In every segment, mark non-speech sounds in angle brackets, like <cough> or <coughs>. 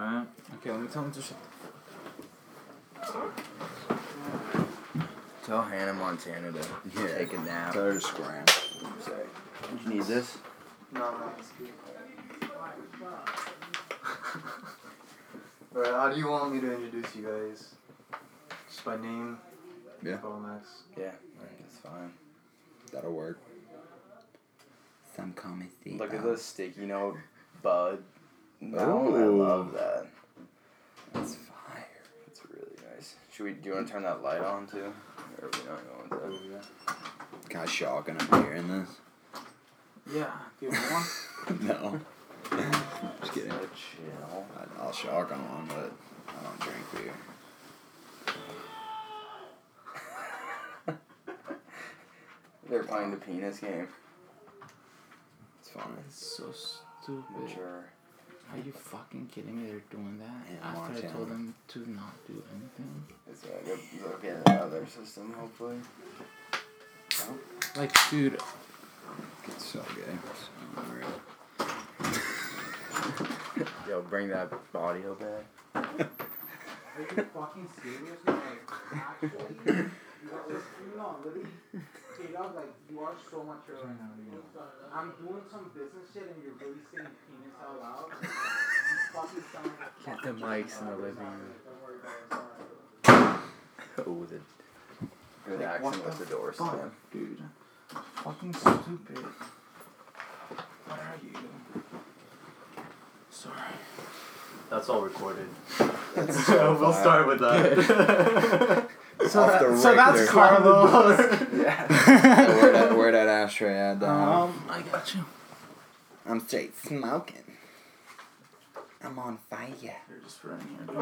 Alright. Okay, let me tell him to shut Tell Hannah Montana to Yeah. take a nap. Tell her to scram. Sorry. You need this? No, no, it's good. Alright, how do you want me to introduce you guys? Just by name? Yeah. Max. Yeah, that's fine. That'll work. Some comment Look at this sticky note, bud. No, I love that. That's fire. It's really nice. Should we? Do you want to turn that light on too? Or are we not going to? Kind of shocking I'm hearing this. Yeah. Do you want one? <laughs> <laughs> no. Just kidding. So chill. I- I'll shock on one, but I don't drink beer. <laughs> They're playing the penis game. It's fun. It's so stupid. Mature. Are you fucking kidding me? They're doing that Yeah, after I Montana. told them to not do anything. It's like go, go get it out of their system, hopefully. Like, dude, It's so gay. So unreal. Yo, bring that audio back. Are you fucking serious? Like, actually, you are, no, really, straight up, like, you are so mature right now, dude. I'm doing some business shit and you're really saying penis out loud. You fucking sound like Get the mics in the living room. Don't worry. Oh, the good Like, accent with the the door Fuck, slam. dude. Fucking stupid. Where are you? Sorry. That's all recorded. That's <laughs> so we'll start with that. <laughs> So, Off that, the so that's record. Carlos. So where that where that ashtray at down? um, I got you. I'm straight smoking. I'm on fire. You're just running here. dude.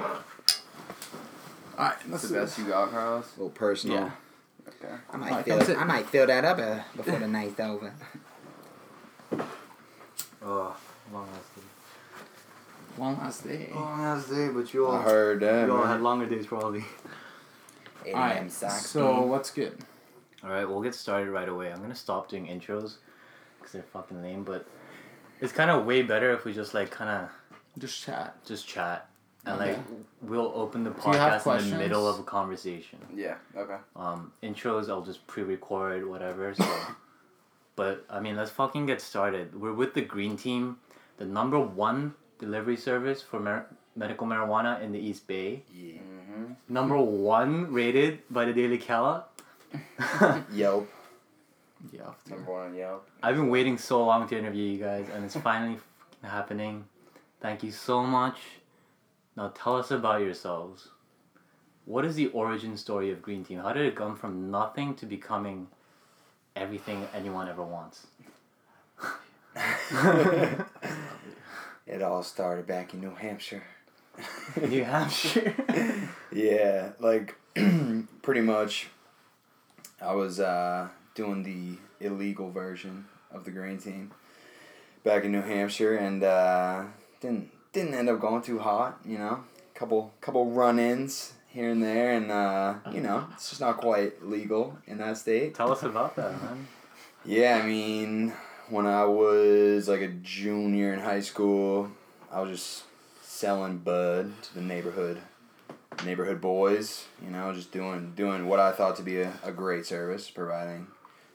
Alright, That's the best this. you got, Carlos? A little personal. Yeah. Okay. I might Alright, fill. I might fill that up uh, before the night's over. oh, long ass day. One last day. Long ass day, but you all, I heard that. you all had longer days probably. 8 a.m. Alright, socks. so what's good? Alright, we'll get started right away. I'm gonna stop doing intros because they're fucking lame, but it's kind of way better if we just like kind of Just chat. just chat and Okay. like we'll open the podcast in the middle of a conversation. Yeah, okay. Um, intros I'll just pre-record whatever. So, <laughs> but I mean, let's fucking get started. We're with the Green Team, the number one delivery service for mar- medical marijuana in the East Bay. Yeah. Mm-hmm. Number one rated by the Daily Cal. <laughs> Yelp. Yeah. Number one on Yelp. I've been waiting so long to interview you guys, and it's finally <laughs> happening. Thank you so much. Now tell us about yourselves. What is the origin story of Green Team? How did it come from nothing to becoming everything anyone ever wants? <laughs> It all started back in New Hampshire. <laughs> New Hampshire. <laughs> Yeah, like <clears throat> pretty much. I was uh, doing the illegal version of the green team back in New Hampshire, and uh, didn't didn't end up going too hot. You know, couple couple run-ins here and there, and uh, you know, it's just not quite legal in that state. tell us about that, man. Yeah, I mean, when I was like a junior in high school, I was just selling bud to the neighborhood neighborhood boys, you know, just doing doing what I thought to be a, a great service, providing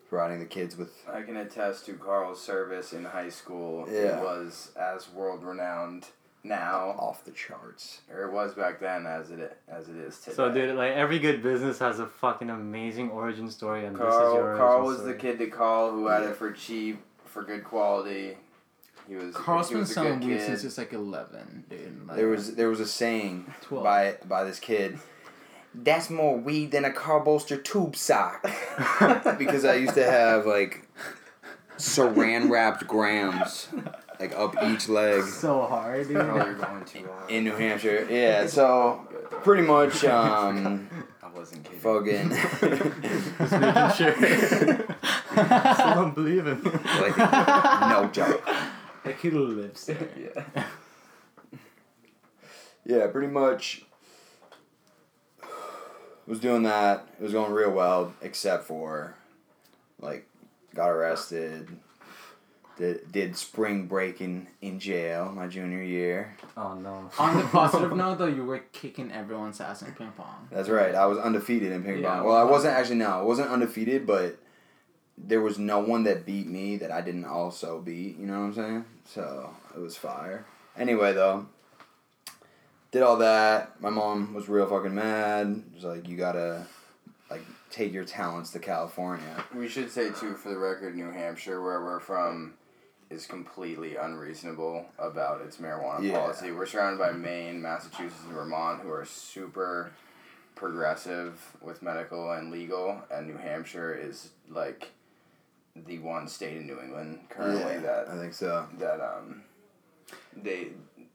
providing the kids with I can attest to Carl's service in high school. Yeah. It was as world renowned now, off the charts. or it was back then as it as it is today. So, dude, like every good business has a fucking amazing origin story, and this is Carl, your Carl was story. the kid to call who had it for cheap, for good quality. He was. Carl's he been was selling weed since he's like 11, dude. Like, There was there was a saying 12. by by this kid. That's more weed than a car bolster tube sock. <laughs> because I used to have like saran wrapped grams like up each leg so hard, dude. Carl, you're going too hard. in New Hampshire. Yeah, so pretty much <laughs> um I wasn't kidding. fucking <laughs> Just making sure. Still don't believe him. like no joke. Like he lives there. <laughs> Yeah. Yeah, pretty much was doing that. It was going real well, except for like got arrested. Did, did spring breaking in jail my junior year. Oh no. On the positive note, though, you were kicking everyone's ass in ping pong. That's right. I was undefeated in ping Yeah, pong. Well, I wasn't actually. No, I wasn't undefeated, but there was no one that beat me that I didn't also beat. You know what I'm saying? So it was fire. Anyway, though, did all that. My mom was real fucking mad. She's like, "You gotta like take your talents to California." We should say too, for the record, New Hampshire, where we're from, is completely unreasonable about its marijuana Yeah. policy. We're surrounded by Maine, Massachusetts, and Vermont, who are super progressive with medical and legal, and New Hampshire is like the one state in New England currently Yeah, that I think so. that um they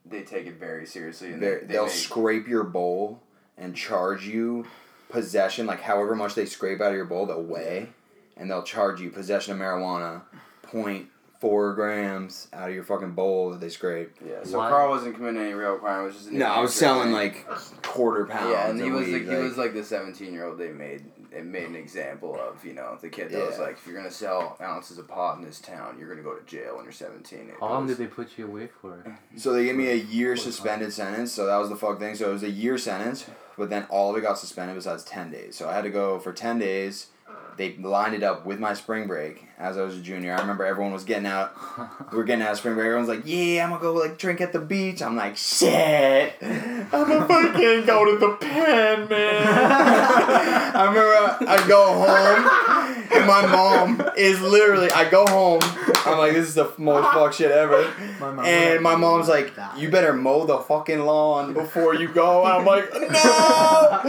they take it very seriously and They're, they, they they'll make- scrape your bowl and charge you possession, like however much they scrape out of your bowl, they'll weigh, and they'll charge you possession of marijuana, point four grams out of your fucking bowl that they scrape. yeah. So Why- Carl wasn't committing any real crime. It was just a No, I was selling thing. like quarter pounds. Yeah, and he was weed, like, he was like the seventeen year old they made it made an example of you know the kid that was Yeah. like if you're gonna sell ounces of pot in this town you're gonna go to jail when you're seventeen. It How long was- did they put you away for? So they gave me a year suspended sentence. So that was the fuck thing. So it was a year sentence, but then all of it got suspended besides ten days. So I had to go for ten days. They lined it up with my spring break as I was a junior. I remember everyone was getting out. We were getting out of spring break. Everyone's like, "Yeah, I'm gonna go like drink at the beach." I'm like, "Shit, I'm gonna fucking go to the pen, man." <laughs> <laughs> I remember I go home <laughs> my mom is literally. I go home. I'm like, "This is the most fuck shit ever." <laughs> My mom And my mom's like, "You better mow the fucking lawn before you go." And I'm like, <laughs> "No,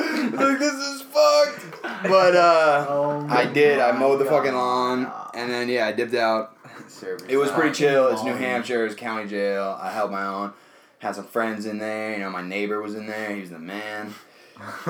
like this is fucked." But uh, Oh I did. I mowed the God. fucking lawn, and then yeah, I dipped out. Service It was pretty chill. It's New Hampshire. It's county jail. I held my own. Had some friends in there. You know, my neighbor was in there. He was the man.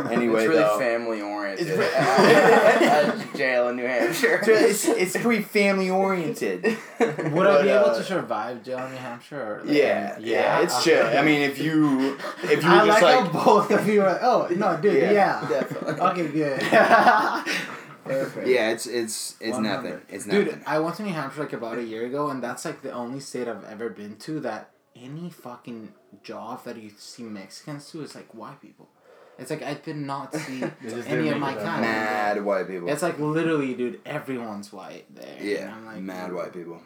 Anyway, it's really though, family oriented It's- <laughs> at jail in New Hampshire. it's, it's pretty family oriented. <laughs> Would I But, be able uh, to survive jail in New Hampshire? Or like- Yeah, yeah, it's Okay. chill. I mean, if you if you I just like, like, how both of you are. Oh no, dude, Yeah, yeah. definitely. Okay, good. <laughs> Perfect. yeah, it's it's it's 100. nothing. It's nothing. Dude, I went to New Hampshire like about a year ago, and that's like the only state I've ever been to that any fucking job that you see Mexicans do is like white people. It's like I did not <laughs> see any of my kind. mad white people. It's like literally, dude, everyone's white there. and yeah, I'm like, mad white people.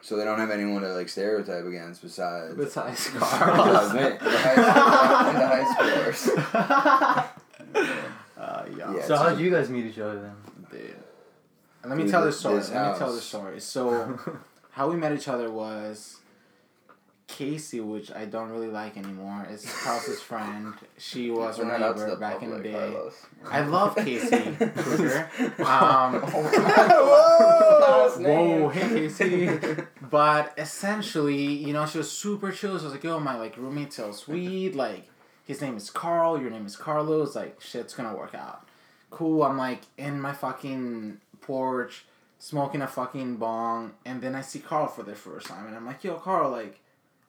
So they don't have anyone to like stereotype against besides. Besides <laughs> Besides Carl. me. The high, and the high schoolers. <laughs> uh, yeah. Yeah, So how did you guys meet each other then? Dude. Let me Dude, tell the this- story. this Let me tell the story. So, how we met each other was Casey, which I don't really like anymore. Is <laughs> Carl's friend. She was We're her not out to neighbor back in the day. Carlos. I love Casey Kruger. <laughs> Um, <laughs> Whoa! Whoa, hey Casey. but essentially, you know, she was super chill. She was like, yo, my like roommate sells weed. Like, his name is Carl. Your name is Carlos. Like, shit's gonna work out. Cool. I'm like in my fucking porch, smoking a fucking bong, and then I see Carl for the first time, and I'm like, yo, Carl, like,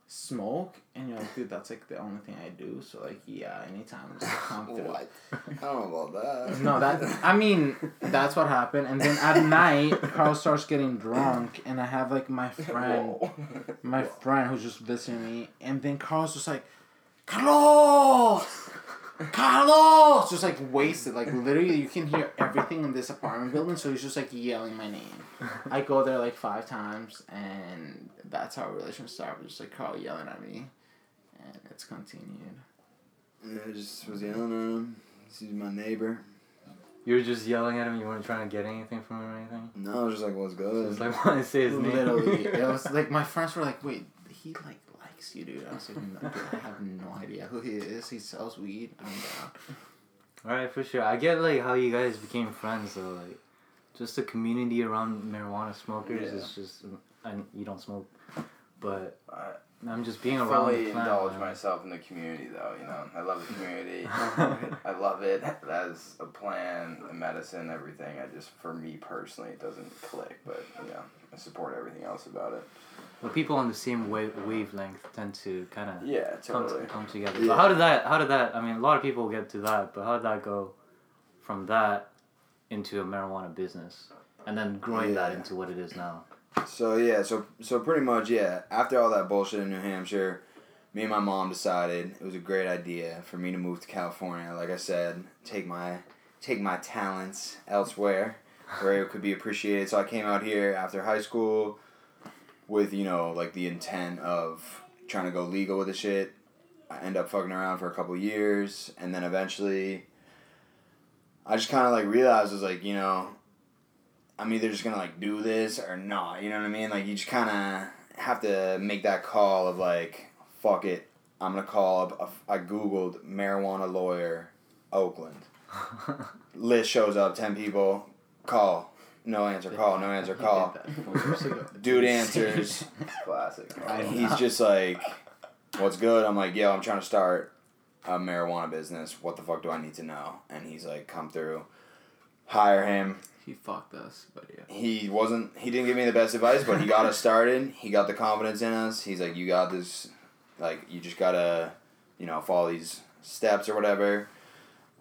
smoke? And you're like, dude, that's like the only thing I do. So like, yeah, anytime, just come through. What? I don't know about that. No, that I mean that's what happened. And then at night, Carl starts getting drunk, and I have like my friend, my friend who's just visiting me, and then Carl's just like, Carlos, Carlos, It's just like wasted. Like literally, you can hear everything in this apartment building. So he's just like yelling my name. <laughs> I go there like five times, and that's how our relationship started. Just like Carl yelling at me, and it's continued. Yeah, I just was yelling at him. He's my neighbor. You were just yelling at him. You weren't trying to get anything from him or anything. No, I was just like, what's good? Just like <laughs> want to say his name. Literally, it was <laughs> like my friends were like, "Wait, he like likes you, dude." I was like, no, dude, "I have no idea who he is. He sells weed." I'm. All right, for sure. I get like how you guys became friends though. Like, just the community around marijuana smokers Yeah. is just. And you don't smoke, but I I'm just being around fully the plant. indulge man. myself in the community, though. You know, I love the community. <laughs> I love it as a plan, a medicine, everything. I just, for me personally, it doesn't click, but you know, I support everything else about it. But people on the same wave wavelength tend to kind of Yeah, come, totally. come together. Yeah. But how did that? How did that? I mean, a lot of people get to that, but how did that go from that into a marijuana business, and then growing that into what it is now? So yeah, so so pretty much yeah. After all that bullshit in New Hampshire, me and my mom decided it was a great idea for me to move to California. Like I said, take my take my talents elsewhere where it could be appreciated. So I came out here after high school with you know like the intent of trying to go legal with the shit. I end up fucking around for a couple years, and then eventually, I just kind of like realized was like you know I'm either just gonna like do this or not. You know what I mean? Like you just kind of have to make that call of like, fuck it. I'm gonna call up. A, I googled marijuana lawyer, Oakland. <laughs> List shows up. Ten people. Call. No answer. Call. No answer. Call. <laughs> Dude answers. <laughs> Classic. And he's just like, "What's good?" I'm like, "Yo, I'm trying to start a marijuana business. What the fuck do I need to know?" And he's like, "Come through." Hire him He fucked us, but yeah. he wasn't he didn't give me the best advice but he got us started he got the confidence in us he's like you got this like you just gotta you know follow these steps or whatever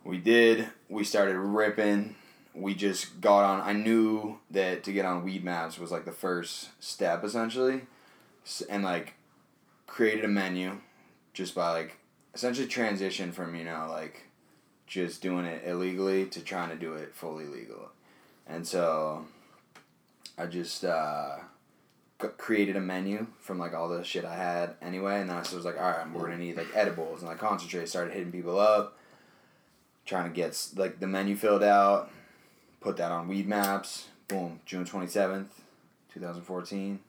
we did we started ripping we just got on i knew that to get on Weedmaps was like the first step essentially. And like created a menu just by like essentially transition from you know like just doing it illegally to trying to do it fully legal. And so I just uh, created a menu from like all the shit I had anyway, and then I was like, all right, we're gonna need like edibles. And like concentrate. Started hitting people up, trying to get like the menu filled out, put that on Weedmaps. Boom, June twenty seventh, two thousand fourteen,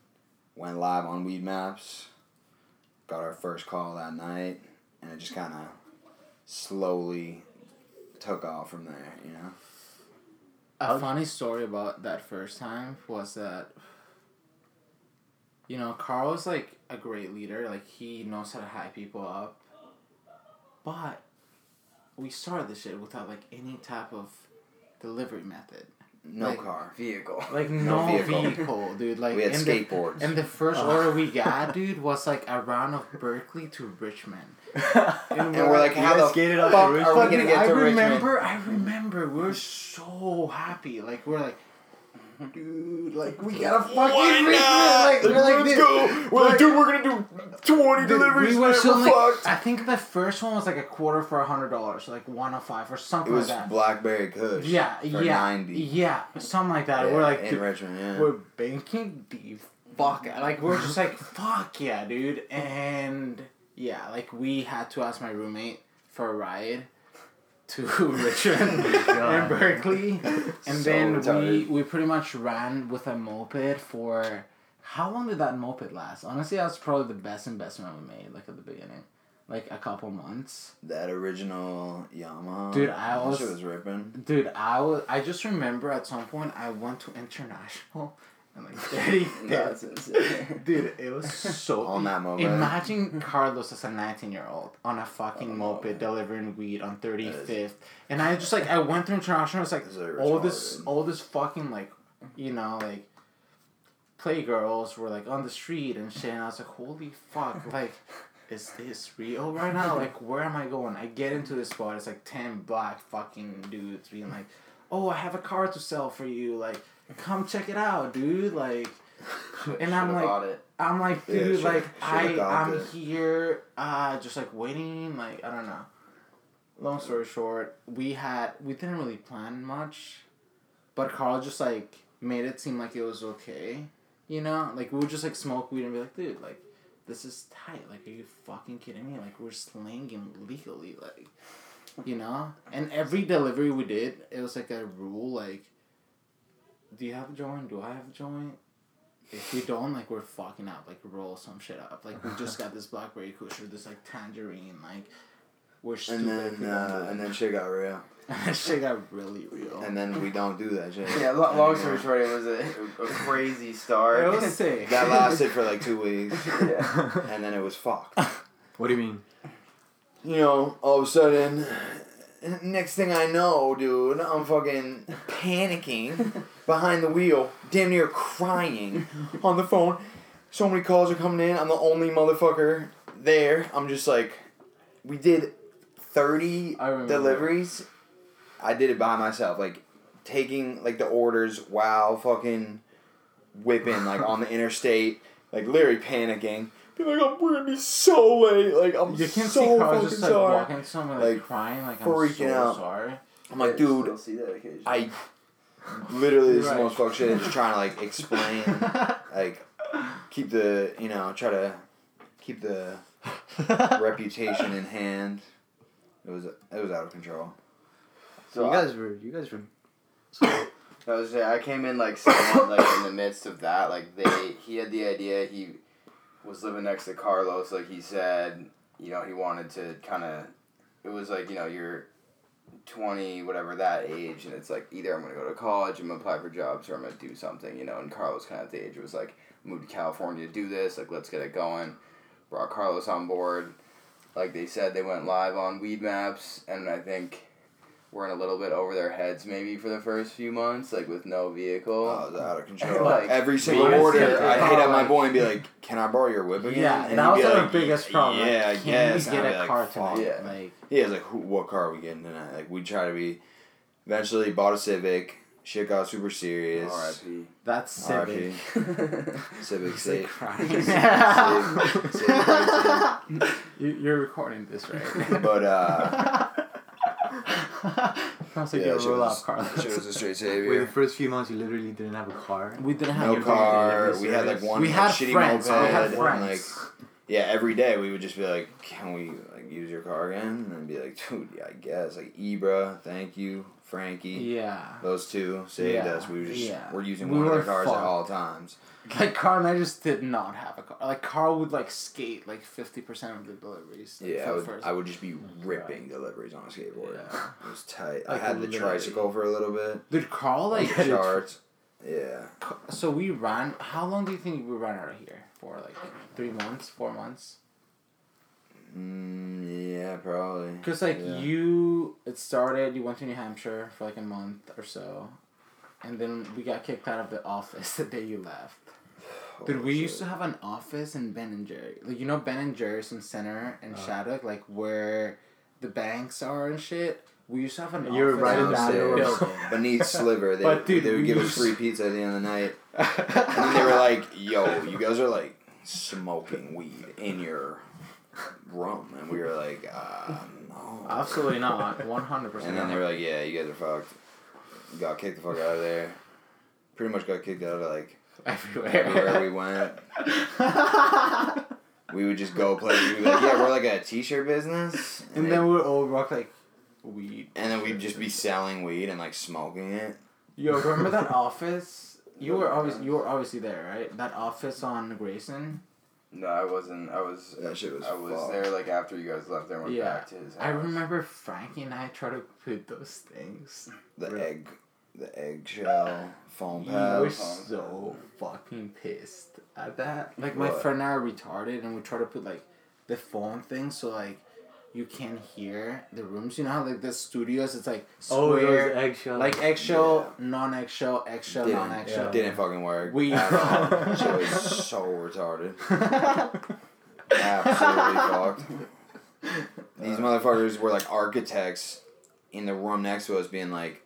went live on Weedmaps. Got our first call that night, and it just kind of slowly took off from there. You know. A funny story about that first time was that you know, Carl is like a great leader, like he knows how to hype people up. But we started this shit without like any type of delivery method. No Like- car. Vehicle. Like No no, vehicle. vehicle. dude. Like we had and the- skateboards. And the first order we got, <laughs> dude, was like a round of Berkeley to Richmond. <laughs> And we're like, You how guys the skated up fuck are we gonna get I to remember, Richmond? I remember, we were so happy. Like we're like, dude, like we gotta fucking Why not? Like we're like, Let's this. go. We're like, dude, we're gonna do twenty Dude, deliveries. we were man. like, fucked. I think the first one was like a quarter for a hundred dollars, like one oh five or It something was like that. Blackberry Kush. yeah, for yeah, 90. yeah, something like that. Yeah, we're like, in dude, Richmond, yeah. we're banking the fuck out. Like we're just like <laughs> fuck yeah, dude. And yeah, like we had to ask my roommate for a ride to <laughs> Richmond oh and Berkeley, and So then we retarded. we pretty much ran with a moped for. How long did that moped last? Honestly, that was probably the best investment we made. Like at the beginning, like a couple months. that original Yamaha. Dude, I was- shit was ripping. Dude, I was. I just remember at some point I went to international and like thirty. <laughs> That's. <laughs> Dude, it was so <laughs> On that moment. Imagine Carlos as a nineteen year old on a fucking Oh, moped man. delivering weed on 35th. And I just like I went through international. It's like This is all this, all this fucking like, you know, like, playgirls were like on the street and shit. And I was like, holy fuck, like. Is this real right now? Like, where am I going? I get into this spot. It's like ten black fucking dudes being like, "Oh, I have a car to sell for you. Like, come check it out, dude." Like, <laughs> and I'm like, it. I'm like, dude, should've- like <laughs> I, I'm it. here, uh, just like waiting. Like I don't know. Long story short, we had we didn't really plan much, but Carl just like made it seem like it was okay. You know, like we would just like smoke weed and be like, dude, like this is tight. Like, are you fucking kidding me? Like we're slanging legally, like, you know. And every delivery we did, it was like a rule, like, do you have a joint? Do I have a joint? If we don't, like, we're fucking up. Like, roll some shit up. Like, we just got this <laughs> blackberry kush or this, like, tangerine. Like, we're stupid. And then, don't uh, and then shit got real. <laughs> that shit got really real. And then we don't do that shit. Yeah, lo- long story anymore. short, it was a, a crazy start. it was sick. That <laughs> lasted for like two weeks, yeah. and then it was fucked. What do you mean? You know, all of a sudden, next thing I know, dude, I'm fucking panicking behind the wheel, damn near crying on the phone. So many calls are coming in. I'm the only motherfucker there. I'm just like, we did 30 I deliveries. I did it by myself, like taking like the orders while fucking whipping like on the <laughs> interstate, like literally panicking. Be like, I'm gonna be so late. Like I'm You can so see Carl fucking just like sorry. walking somewhere like, Like, crying, like I'm freaking so out. sorry. I'm like, dude, see that occasionally. I literally this Right. the most fucked shit. and Just trying to like explain, <laughs> like keep the you know try to keep the <laughs> reputation in hand. It was it was out of control. So you I- guys were you guys were. <coughs> I was say I came in like somewhat like in the midst of that. Like they, he had the idea. He was living next to Carlos. Like he said, you know, he wanted to kind of. It was like you know you're, twenty whatever that age, and it's like either I'm gonna go to college, I'm gonna apply for jobs, or I'm gonna do something. You know, and Carlos kind of at the age was like moved to California to do this. Like let's get it going. Brought Carlos on board. Like they said, they went live on Weedmaps, and I think we're in a little bit over their heads maybe for the first few months, like with no vehicle. Oh, it was out of control. Like, Every single order, I'd your hit car, up my boy and be like, "Can I borrow your whip again?" Yeah, and that was be our like, biggest problem. Yeah, I Can guess. we get a like, car "Fuck." tonight? Yeah. Like, He was like, Who, "What car are we getting tonight?" Like we try to be. Eventually, bought a Civic. Shit got super serious. R.I.P. that's R.I.P. civic. <laughs> Civic It's like State. crying. Civic- Civic You- You're recording this, right? But uh, <laughs> <laughs> Sounds like yeah, you're roll was, up, Carlos. shit was a straight <laughs> Wait, the first few months you literally didn't have a car. We didn't have No car. We had like one We like, had shitty friends. We moped. had and, friends. like yeah, every day we would just be like, "Can we like use your car again?" And be like, "Dude, yeah, I guess." Like Ibra, thank you, Frankie. yeah. Those two saved Yeah, us. We were just yeah. we're using We one of their cars at all times. Like Carl and I just did not have a car. Like Carl would like skate like fifty percent of the deliveries. like, Yeah, I would, I would just be ripping deliveries on a skateboard. Yeah. It was tight. I had the tricycle for a little bit. Did Carl like Charts. Yeah. So we ran. How long do you think we ran out of here for? Like three months, four months? Mm, yeah, probably. Because like Yeah. you, it started. You went to New Hampshire for like a month or so, and then we got kicked out of the office <laughs> the day you left. Dude, we shit. used to have an office in Ben and Jerry. Like you know Ben and Jerry's in Center and Uh. Shattuck, like where the banks are and shit. We used to have an You were office right in in the that middle. building. <laughs> Beneath Sliver, they, <laughs> But, dude, they would give us free pizza at the end of the night. <laughs> And they were like, yo, you guys are like smoking weed in your room. And we were like, uh, no. Absolutely not. One hundred percent. And then they were like, yeah, you guys are fucked. Got kicked the fuck out of there. Pretty much got kicked out of like everywhere everywhere. we went. <laughs> We would just go play. We'd be like, yeah, we're like a t-shirt business. and they- then we would all rock like weed. and then we'd just be selling weed and like smoking it. Yo, remember that <laughs> office? You were obviously you were obviously there, right? That office on Grayson. No, I wasn't. I was. That shit was I was fucked. there like after you guys left. There, and went Yeah. back to his house. I remember Frankie and I tried to put those things. The Really? egg, the eggshell foam You were pads. so fucking pissed at that. Like my What? friend and I are retarded, and we try to put like the phone thing so like you can hear the rooms. You know how like the studios, it's like Oh, square, those eggshell. like eggshell, non-eggshell, eggshell, Didn't, non-eggshell. didn't fucking work. We- at all. <laughs> Shit was so retarded. <laughs> Absolutely fucked. <laughs> These motherfuckers were like architects in the room next to us, being like,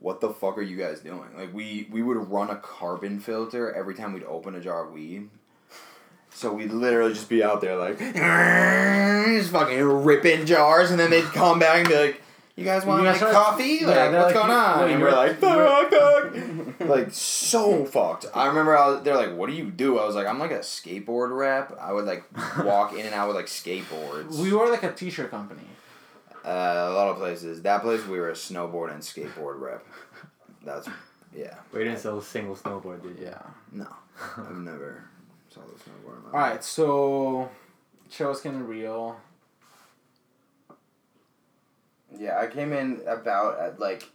"What the fuck are you guys doing?" Like we we would run a carbon filter every time we'd open a jar of weed. So we'd literally just be out there like, <laughs> just fucking ripping jars, and then they'd come back and be like, "You guys want like coffee? Like they're what's like, going on?" and we're like, "Fuck, fuck." like so fucked. I remember I was, they're like, "What do you do?" I was like, "I'm like a skateboard rep." I would like walk in and out with like skateboards. we were like a t-shirt company. Uh, a lot of places. That place we were a snowboard and skateboard rep. That's yeah. We didn't sell a single snowboard, did you? Yeah. No, I've <laughs> never saw the snowboard. In my All right, so show's getting real. Yeah, I came in about at like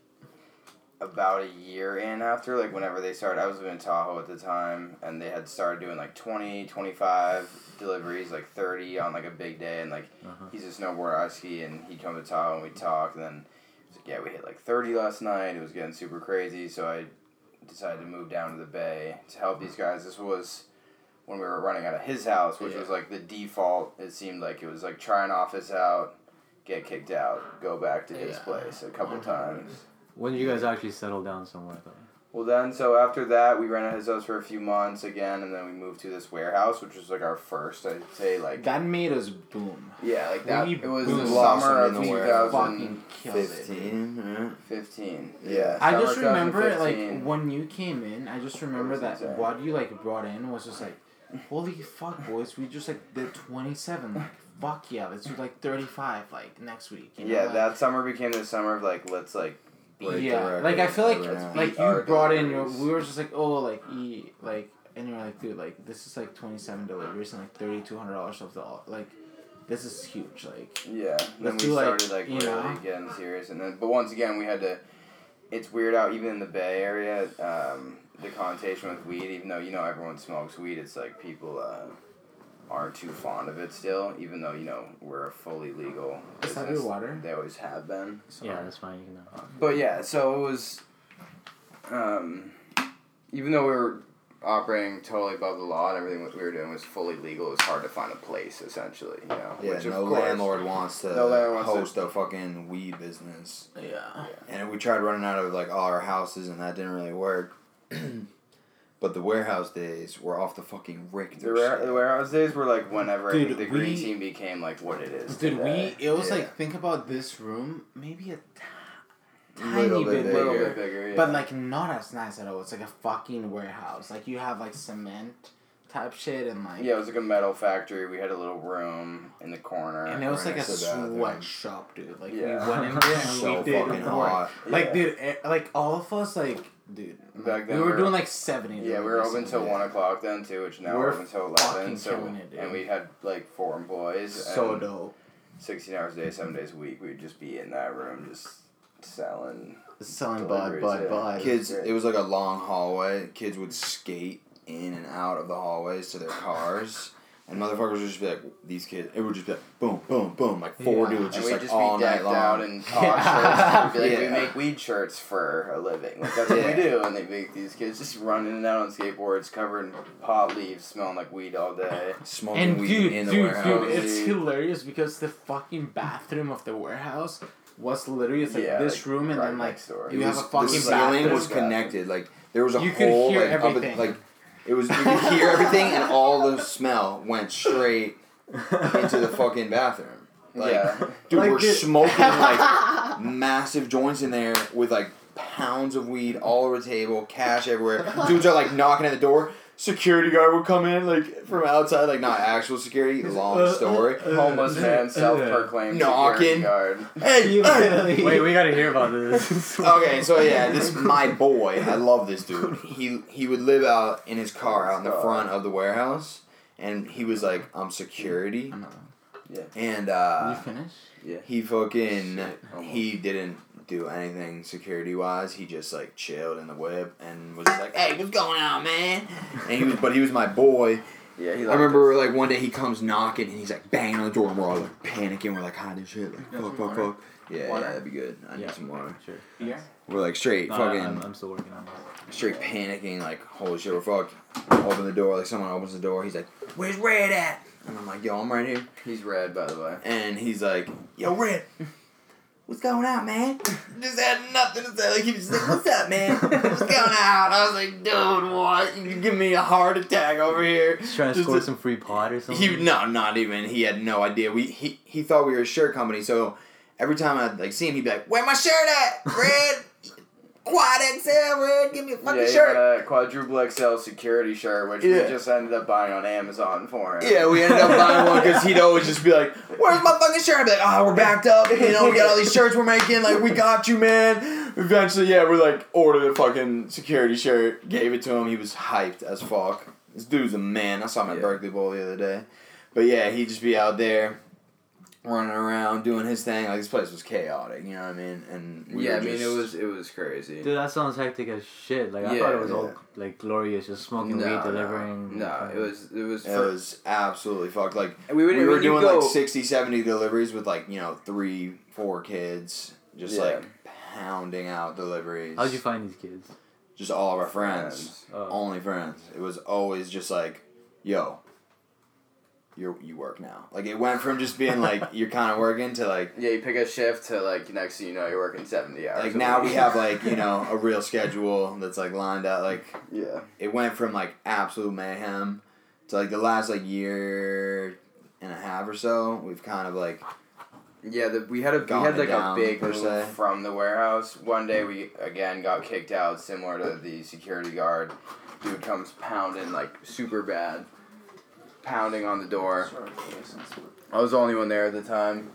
about a year in after like whenever they started. I was living in Tahoe at the time, and they had started doing like 20, 25 deliveries, like thirty on like a big day, and like Uh-huh. he's a snowboarder, I ski, and he'd come to Tahoe and we talk, and then like, yeah, we hit like thirty last night. It was getting super crazy, so I decided to move down to the Bay to help these guys. This was when we were running out of his house, which Yeah. was like the default. It seemed like it was like try an office out, get kicked out, go back to his place a couple times. When did you guys actually settle down somewhere though? Well, then, so after that, we rented his house for a few months again, and then we moved to this warehouse, which was like our first, I'd say, like That made us boom. yeah, like that. We It was the summer of the warehouse. Fucking killed it. Fifteen. Yeah. Yeah, I just remember like when you came in. I just remember that insane. what you like brought in was just like, holy fuck, boys! We just like did twenty seven. Like fuck yeah, let's do like thirty five like next week. You know? yeah, like, that summer became the summer of like let's like Break yeah, record. like I feel like like you brought in your. We were just like oh like e like and you're like dude like this is like twenty seven deliveries and like thirty two hundred dollars of the like, this is huge like. Yeah, then we like, started like you really know? getting serious, and then but once again we had to. It's weird out even in the Bay Area. Um, the connotation with weed, even though you know everyone smokes weed, it's like people uh, aren't too fond of it still. Even though you know we're a fully legal. Is that business. water? They always have been. Yeah, that's fine. You can know. But yeah, so it was. Um, even though we were operating totally above the law and everything we were doing was fully legal, it was hard to find a place essentially. You know, Yeah, which no course- landlord wants to No landlord wants to- host a fucking weed business. Yeah. And we tried running out of like all our houses, and that didn't really work. <clears throat> but the warehouse days were off the fucking Richter. The, ware- shit. the warehouse days were like whenever I think the green team became like what it is. Did today. we it was Yeah. like think about this room, maybe a t- Little tiny bit bit a little bigger, bit bigger, yeah. but like not as nice at all. It's like a fucking warehouse. Like you have like cement type shit and like yeah, it was like a metal factory. We had a little room in the corner. and it was like a next to sweatshop, dude. Like Yeah. we went in <laughs> there and so we did fucking work. hot. Like Yeah. dude, eh, like all of us, like dude, Back then we were we were- doing like seventy. Yeah, we were open till one o'clock then too, which now we're We're open till eleven. So it, dude. and we had like four employees. So and dope. Sixteen hours a day, seven days a week. We'd just be in that room just selling. Selling bud, Deliveries, bud, bud. Kids, it was like a long hallway. Kids would skate in and out of the hallways to their cars. And motherfuckers would just be like, these kids, it would just be like, boom, boom, boom, like four Yeah. dudes And just we'd like just all be night decked long. out in talk Yeah. shirts. We'd be like, Yeah. we make weed shirts for a living. Like that's what Yeah. we do. And they make these kids just run in and out on skateboards, covered in pot leaves, smelling like weed all day. <laughs> Smoking And weed dude, in the dude, warehouse. dude, it's Dude. hilarious because the fucking bathroom of the warehouse was literally it's like Yeah, this like, room and then like next door. you It have a fucking the ceiling bathroom. was connected. Like there was a You could hole hear like, up like it was you could hear everything and all the smell went straight into the fucking bathroom. Like yeah. dude, Like, we're dude- smoking <laughs> like massive joints in there with like pounds of weed all over the table, cash everywhere. Dudes are like knocking at the door. Security guard would come in like from outside, like not actual security. Long uh, uh, story. Uh, Homeless man, self-proclaimed Knocking. security guard. Hey, You hey. <laughs> Wait, we gotta hear about this. <laughs> Okay, so yeah, this my boy. I love this dude. He he would live out in his car out in the front of the warehouse, and he was like, "I'm security," Another. and uh, you finish? Yeah. He fucking Shit, he didn't do anything security wise. He just like chilled in the whip and was like, "Hey, what's going on, man?" <laughs> And he was, but he was my boy. Yeah, he I remember like one day he comes knocking and he's like banging on the door and we're all like panicking. We're like hiding shit. Like You fuck, fuck, fuck. Yeah, Water? yeah, that'd be good. I need some water. Sure. Yeah. We're like straight No, fucking I'm, I'm still working on this. straight panicking, like, holy shit, we're fucked. Open the door, like, someone opens the door. He's like, where's Red at? And I'm like, yo, I'm right here. He's red, by the way. And he's like, yo, Red, <laughs> what's going on, man? <laughs> Just had nothing to say. Like, he was just like, what's up, man? What's <laughs> going on? I was like, dude, what? You give me a heart attack over here. Just trying to Just score some free pot or something. He no, not even. He had no idea. We he he thought we were a shirt company. So every time I'd like see him, he'd be like, "Where my shirt at? Red, <laughs> quad XL, red. Give me a fucking yeah, shirt." a quadruple XL security shirt, which Yeah. we just ended up buying on Amazon for him. Yeah, we ended up <laughs> buying one because he'd always just be like, "Where's my fucking shirt?" I'd be like, "Oh, we're backed up. You know, we got all these shirts we're making. Like, we got you, man." Eventually, yeah, we like ordered a fucking security shirt, gave it to him. He was hyped as fuck. This dude's a man. I saw him at Yeah. Berkeley Bowl the other day, but yeah, he'd just be out there. Running around doing his thing, like this place was chaotic, you know what I mean? And we yeah. were I mean, it was it was crazy. Dude, that sounds hectic as shit. Like I thought it was yeah. all like glorious, just smoking no, weed, delivering. No, it was it was. It for- was absolutely fucked. Like we, would, we were doing go, like 60, 70 deliveries with like you know three, four kids, just Yeah. like pounding out deliveries. How'd you find these kids? Just all of our friends, Friends. Oh. only friends. It was always just like, yo, you you work now. Like it went from just being like you're kind of working to like Yeah, you pick a shift to like next thing you know you're working seventy hours. like now we have like you know <laughs> a real schedule that's like lined out. Like yeah. it went from like absolute mayhem to like the last like year and a half or so. We've kind of like Yeah, the, we had a we had like down, a big move from the warehouse. One day we again got kicked out, similar to the security guard. Dude comes pounding like super bad, pounding on the door. Sorry for this, that's what- I was the only one there at the time,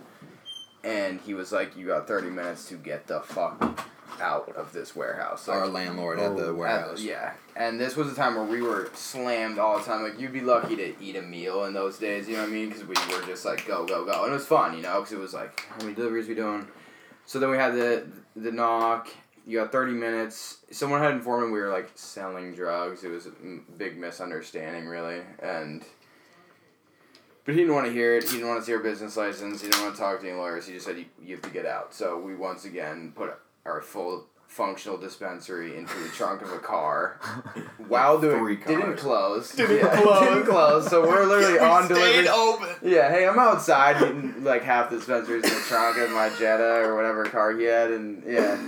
and he was like, "You got thirty minutes to get the fuck out of this warehouse." Like, our landlord at the Oh, at- warehouse. yeah, and this was a time where we were slammed all the time. Like you'd be lucky to eat a meal in those days. You know what I mean? Because we were just like go go go, and it was fun. You know, because it was like how many deliveries we doing. So then we had the the knock. You got thirty minutes. Someone had informed me we were like selling drugs. It was a big misunderstanding, really, and. But he didn't want to hear it. He didn't want to see our business license. He didn't want to talk to any lawyers. He just said, you, you have to get out. So we once again put our full functional dispensary into the trunk of a car <laughs> while doing Three didn't close Didn't Yeah, close. didn't close so we're literally <laughs> on delivery open. yeah hey I'm outside eating like half the dispensaries in the trunk of my Jetta or whatever car he had and yeah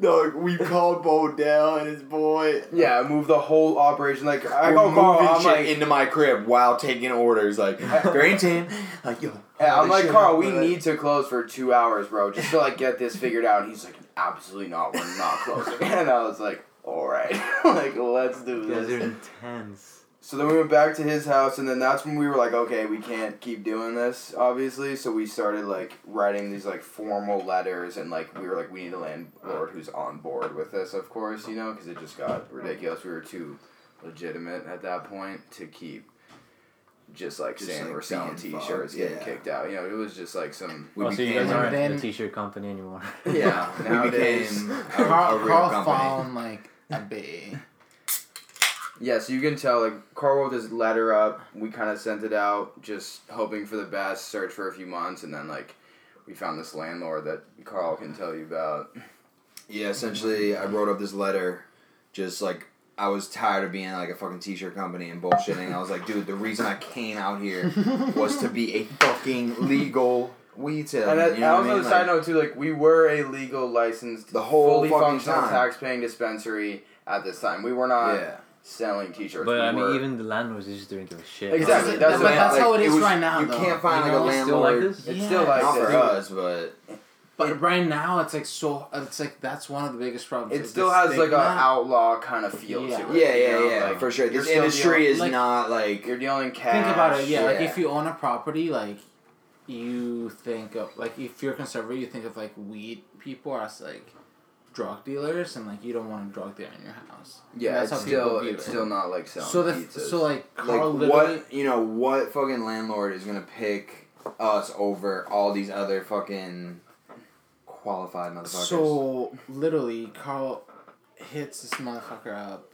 <laughs> No, we called Bo Dell and his boy. yeah I moved the whole operation like I We're go call moving I'm shit like into my crib while taking orders. Like <laughs> green team, like yo. Yeah, I'm like Carl. We bud." need to close for two hours, bro, just to like get this figured out. And he's like, absolutely not. We're not closing. <laughs> And I was like, all right, like let's do You guys are this. intense. So then we went back to his house, and then that's when we were like, okay, we can't keep doing this, obviously. So we started like writing these like formal letters, and like we were like, we need a landlord who's on board with this, of course, you know, because it just got ridiculous. We were too legitimate at that point to keep. Just like Just, saying like, we're selling T-shirts, fucked, getting kicked out. You know, it was just like some We oh, so you became- guys aren't Then- a t-shirt company anymore. <laughs> Yeah, we nowadays. became a, Carl, a real Carl company. found like a bay. Yeah, so you can tell like Carl wrote this letter up. We kind of sent it out, just hoping for the best. Search for a few months, and then like we found this landlord that Carl can tell you about. Yeah, essentially, I wrote up this letter, just like I was tired of being like a fucking t-shirt company and bullshitting. I was like, dude, the reason I came out here <laughs> was to be a fucking legal weed salesman. And that, you know also, what I mean? a side Like, note too, like we were a legal licensed, The whole fully fucking functional time. tax-paying dispensary at this time. We were not yeah. Selling T-shirts. But we I mean, were- even the landlords they just didn't give a shit. Exactly, But that's that's, what- that's how it like, is was- right now. You though, can't find you like a know? It's still like landlord. this? it's Yeah. still like Not for us, but But right now, it's like so. It's like that's one of the biggest problems. It still the has like an outlaw kind of feel Yeah. to it. yeah, you yeah, know? yeah, Like, for sure. This still industry dealing- is like- not like You're dealing cash. Think about it. Yeah, like if you own a property, like you think of like if you're conservative, you think of like weed people as like drug dealers, and like you don't want a drug dealer in your house. Yeah, That's it's still it's it. still not like selling So the pizzas. so like like Carl literally. what you know what fucking landlord is gonna pick us over all these other fucking qualified motherfuckers. So literally, Carl hits this motherfucker up.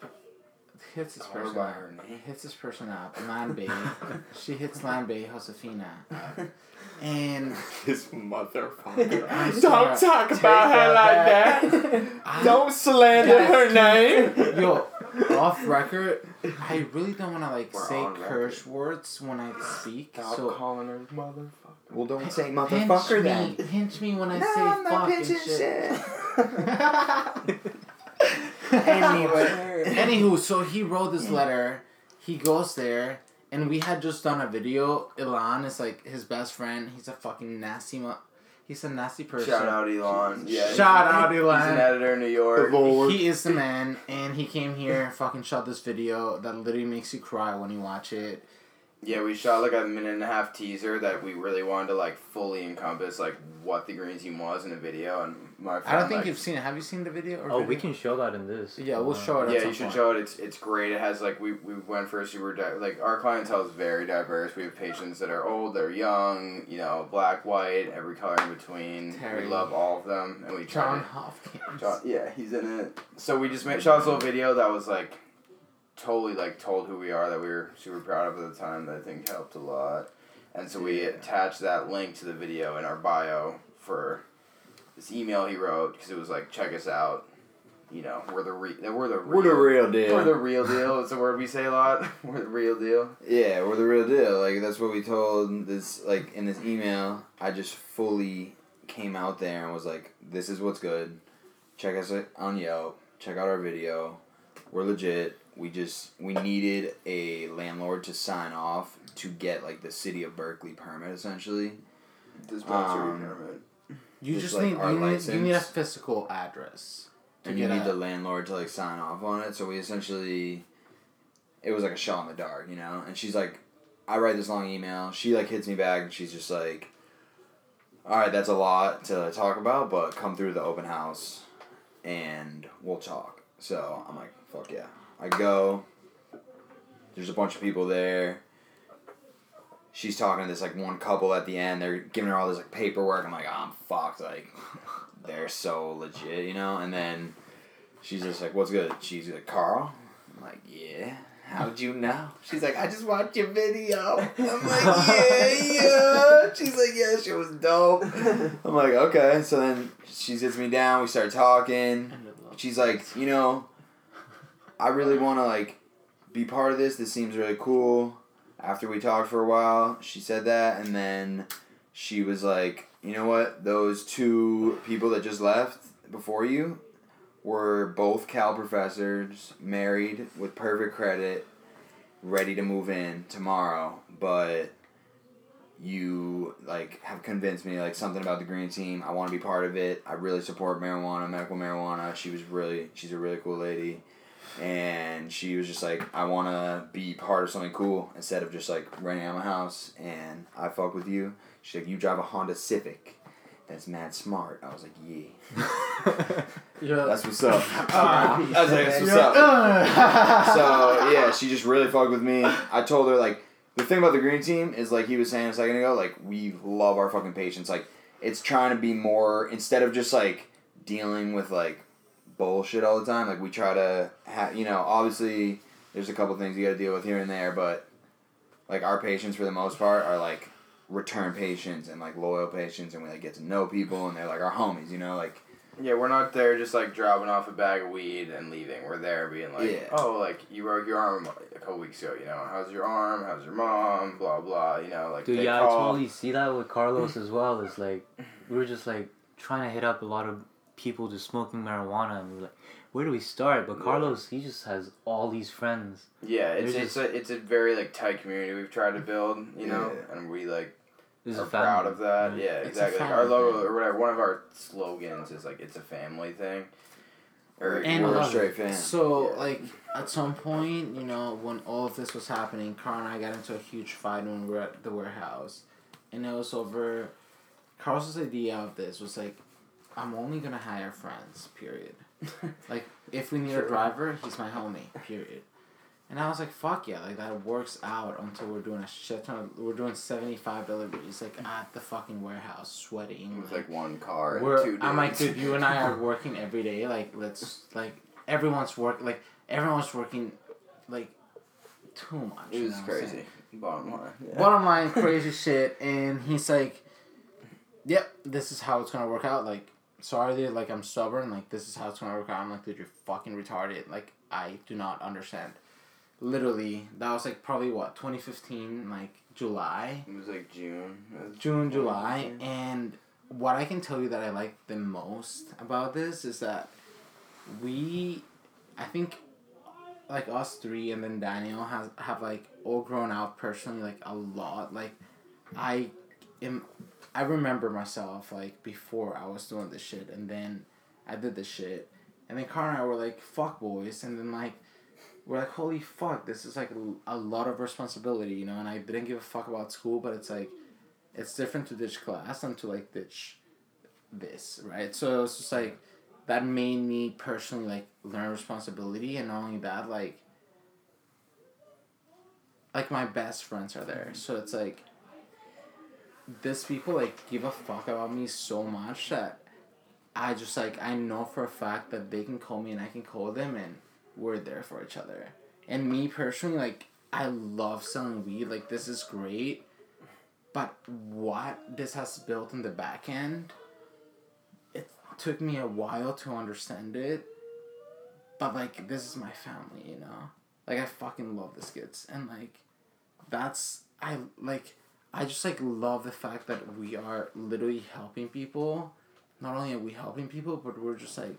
Hits this Call person up. Hits this person up. Bay. <laughs> she hits Land Bay Josefina up. <laughs> And <laughs> this motherfucker. <laughs> I swear- talk Take about her like back. that I- Don't slander her name. <laughs> Yo, off record, I really don't want to like We're say on record. curse words when I speak. so calling her motherfucker. Well, don't say motherfucker pinch motherfucker me, then. pinch me when I No, say I'm not fucking pinching shit. shit. anyway, anywho, so he wrote this letter. He goes there, and we had just done a video. Elon is like his best friend. He's a fucking nasty. Mo- he's a nasty person. Shout out Elon. Yeah. Shout out Elon. He's an editor in New York. He is the man, <laughs> and he came here, fucking shot this video that literally makes you cry when you watch it. Yeah, we shot like a minute and a half teaser that we really wanted to like fully encompass like what the green team was in a video and my friend, I don't think like, you've seen it. Have you seen the video? Or Oh, we can show that in this. Yeah, we'll show it. Yeah, you should point. show it. It's it's great. It has like we, we went for a super di- like our clientele is very diverse. We have patients that are old, they're young, you know, black, white, every color in between. Terry. We love all of them, and we try John to- Hopkins. John, yeah, he's in it. So we just made shot this little video that was like totally like told who we are that we were super proud of at the time that I think helped a lot. And so we Yeah. attached that link to the video in our bio for this email he wrote because it was like check us out. you know, we're the re- we're the We're the real deal. We're the real deal. It's a word we say a lot. <laughs> We're the real deal. Yeah, we're the real deal. Like that's what we told this like in this email. I just fully came out there and was like, "This is what's good. Check us on Yelp. Check out our video. We're legit. We just we needed a landlord to sign off to get like the city of Berkeley permit essentially. Dispensary Um, permit. You Just just, like need our you, need you need a physical address. and you need a- the landlord to like sign off on it. So we essentially, it was like a shot in the dark, you know. And she's like, I write this long email. She like hits me back, and she's just like, "All right, that's a lot to talk about, but come through the open house, and we'll talk." So I'm like, "Fuck yeah!" I go. There's a bunch of people there. She's talking to this like one couple at the end. They're giving her all this like paperwork. I'm like, oh, I'm fucked. Like, <laughs> they're so legit, you know. And then she's just like, "What's good?" She's like, "Carl." I'm like, "Yeah." How'd you know? She's like, I just watched your video. I'm like, yeah, <laughs> yeah. She's like, yeah, she was dope. I'm like, okay. So then she sits me down. We start talking. She's like, you know, I really want to like be part of this. This seems really cool. After we talked for a while, she said that, and then she was like, you know what? Those two people that just left before you were both Cal professors, married with perfect credit, ready to move in tomorrow, but you like have convinced me like something about the green team. I want to be part of it. I really support marijuana, medical marijuana. She was really she's a really cool lady. And she was just like, I want to be part of something cool instead of just like renting out my house. And I fuck with you. She's like, you drive a Honda Civic. That's mad smart. I was like, yeah. <laughs> Yeah. That's what's up. Ah. <laughs> I was like, that's what's up. <laughs> So yeah, she just really fucked with me. I told her like the thing about the green team is like he was saying a second ago, like we love our fucking patients. Like it's trying to be more instead of just like dealing with like bullshit all the time. Like we try to have you know obviously there's a couple things you got to deal with here and there, but like our patients for the most part are like return patients and like loyal patients, and we like get to know people, and they're like our homies. You know, like Yeah, we're not there just like dropping off a bag of weed and leaving. We're there being like, Yeah. oh, like you broke your arm a couple weeks ago. You know, how's your arm? How's your mom? Blah blah. You know, like Dude, yeah, call. I totally see that with Carlos as well. It's like we were just like trying to hit up a lot of people just smoking marijuana, and we were like, where do we start? But Yeah. Carlos, he just has all these friends. Yeah, it's There's it's a it's a very like tight community we've tried to build. You know, Yeah. and we like This are a family. proud of that. Yeah. Yeah, exactly. Like, our logo thing. or whatever. One of our slogans is like it's a family thing. Or And we're a straight fan. So Yeah. like at some point, you know, when all of this was happening, Carl and I got into a huge fight when we were at the warehouse, and it was over. carlos's idea of this was like, I'm only gonna hire friends. Period. <laughs> Like if we need a driver, he's my homie. Period. And I was like, fuck yeah, like that works out until we're doing a shit ton. Of, we're doing seventy five deliveries like <laughs> at the fucking warehouse, sweating. with like one car and We're, two dudes. I'm like, dude, you and I are <laughs> working every day. Like, let's like everyone's work. Like everyone's working, like too much. it you was know crazy. saying? Bottom line. Yeah. Bottom line, crazy shit. And he's like, "Yep, this is how it's gonna work out." Like, sorry, dude. Like, I'm stubborn. Like, this is how it's gonna work out. I'm like, dude, you're fucking retarded. Like, I do not understand. Literally, that was like probably what 2015, like July. It was like June. Was June, July, and what I can tell you that I like the most about this is that we, I think, like us three and then Daniel has have like all grown out personally like a lot. Like, I am, I remember myself like before I was doing this shit, and then I did this shit, and then Carl and I were like fuck boys, and then like. We're like, holy fuck, this is like a, lot of responsibility, you know, and I didn't give a fuck about school, but it's like, it's different to ditch class than to like ditch this, right? So it's just like that made me personally like learn responsibility and not only that, like like my best friends are there. So it's like this people like give a fuck about me so much that I just like I know for a fact that they can call me and I can call them and we're there for each other. And me personally, like I love selling weed. Like this is great. But what this has built in the back end, it took me a while to understand it. but like this is my family, you know. Like I fucking love the skits, and like, that's I like. I just like love the fact that we are literally helping people. Not only are we helping people, but we're just like,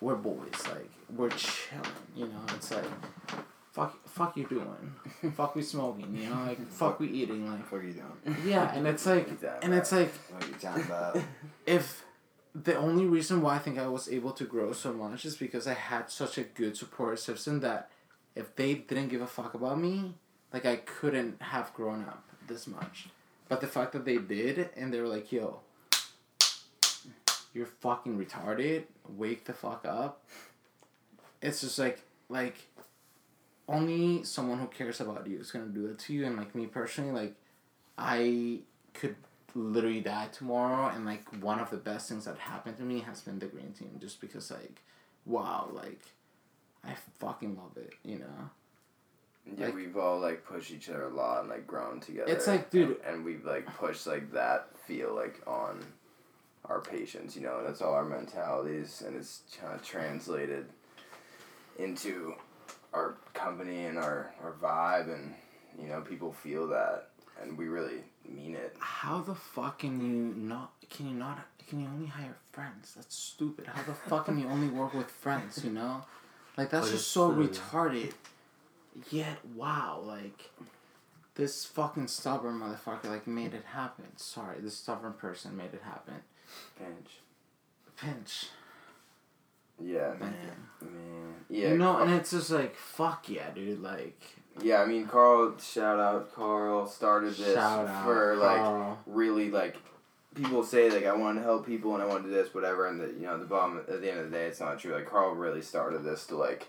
we're boys. Like we're chilling, you know. It's like, fuck, fuck you doing, <laughs> fuck we smoking, you know. Like fuck we eating, like fuck you doing? yeah. And it's like, and it's like What are you talking <laughs> about? if the only reason why I think I was able to grow so much is because I had such a good support system that if they didn't give a fuck about me, like I couldn't have grown up this much. But the fact that they did and they were like, yo, you're fucking retarded, wake the fuck up. It's just like like only someone who cares about you is gonna do it to you and like me personally, like I could literally die tomorrow and like one of the best things that happened to me has been the green team just because like wow like i fucking love it you know Yeah, Like- we've all like pushed each other a lot and like grown together. It's like, dude- and, and we've like pushed like that feel like on our patients. You know, that's all our mentalities, and it's kind of translated into our company and our our vibe, and you know, people feel that, and we really mean it. how the fuck can you not can you not can you only hire friends that's stupid how the fuck can you only work with friends you know like that's But just so true. retarded yet wow like this fucking stubborn motherfucker like made it happen sorry this stubborn person made it happen Pinch. pinch Yeah, man man. Yeah. you know Carl- and it's just like fuck yeah dude like yeah, I mean, Carl. Shout out, Carl started this out for like Carl. really like people say like I want to help people and I want to do this whatever and the you know the bottom at the end of the day it's not true like Carl really started this to like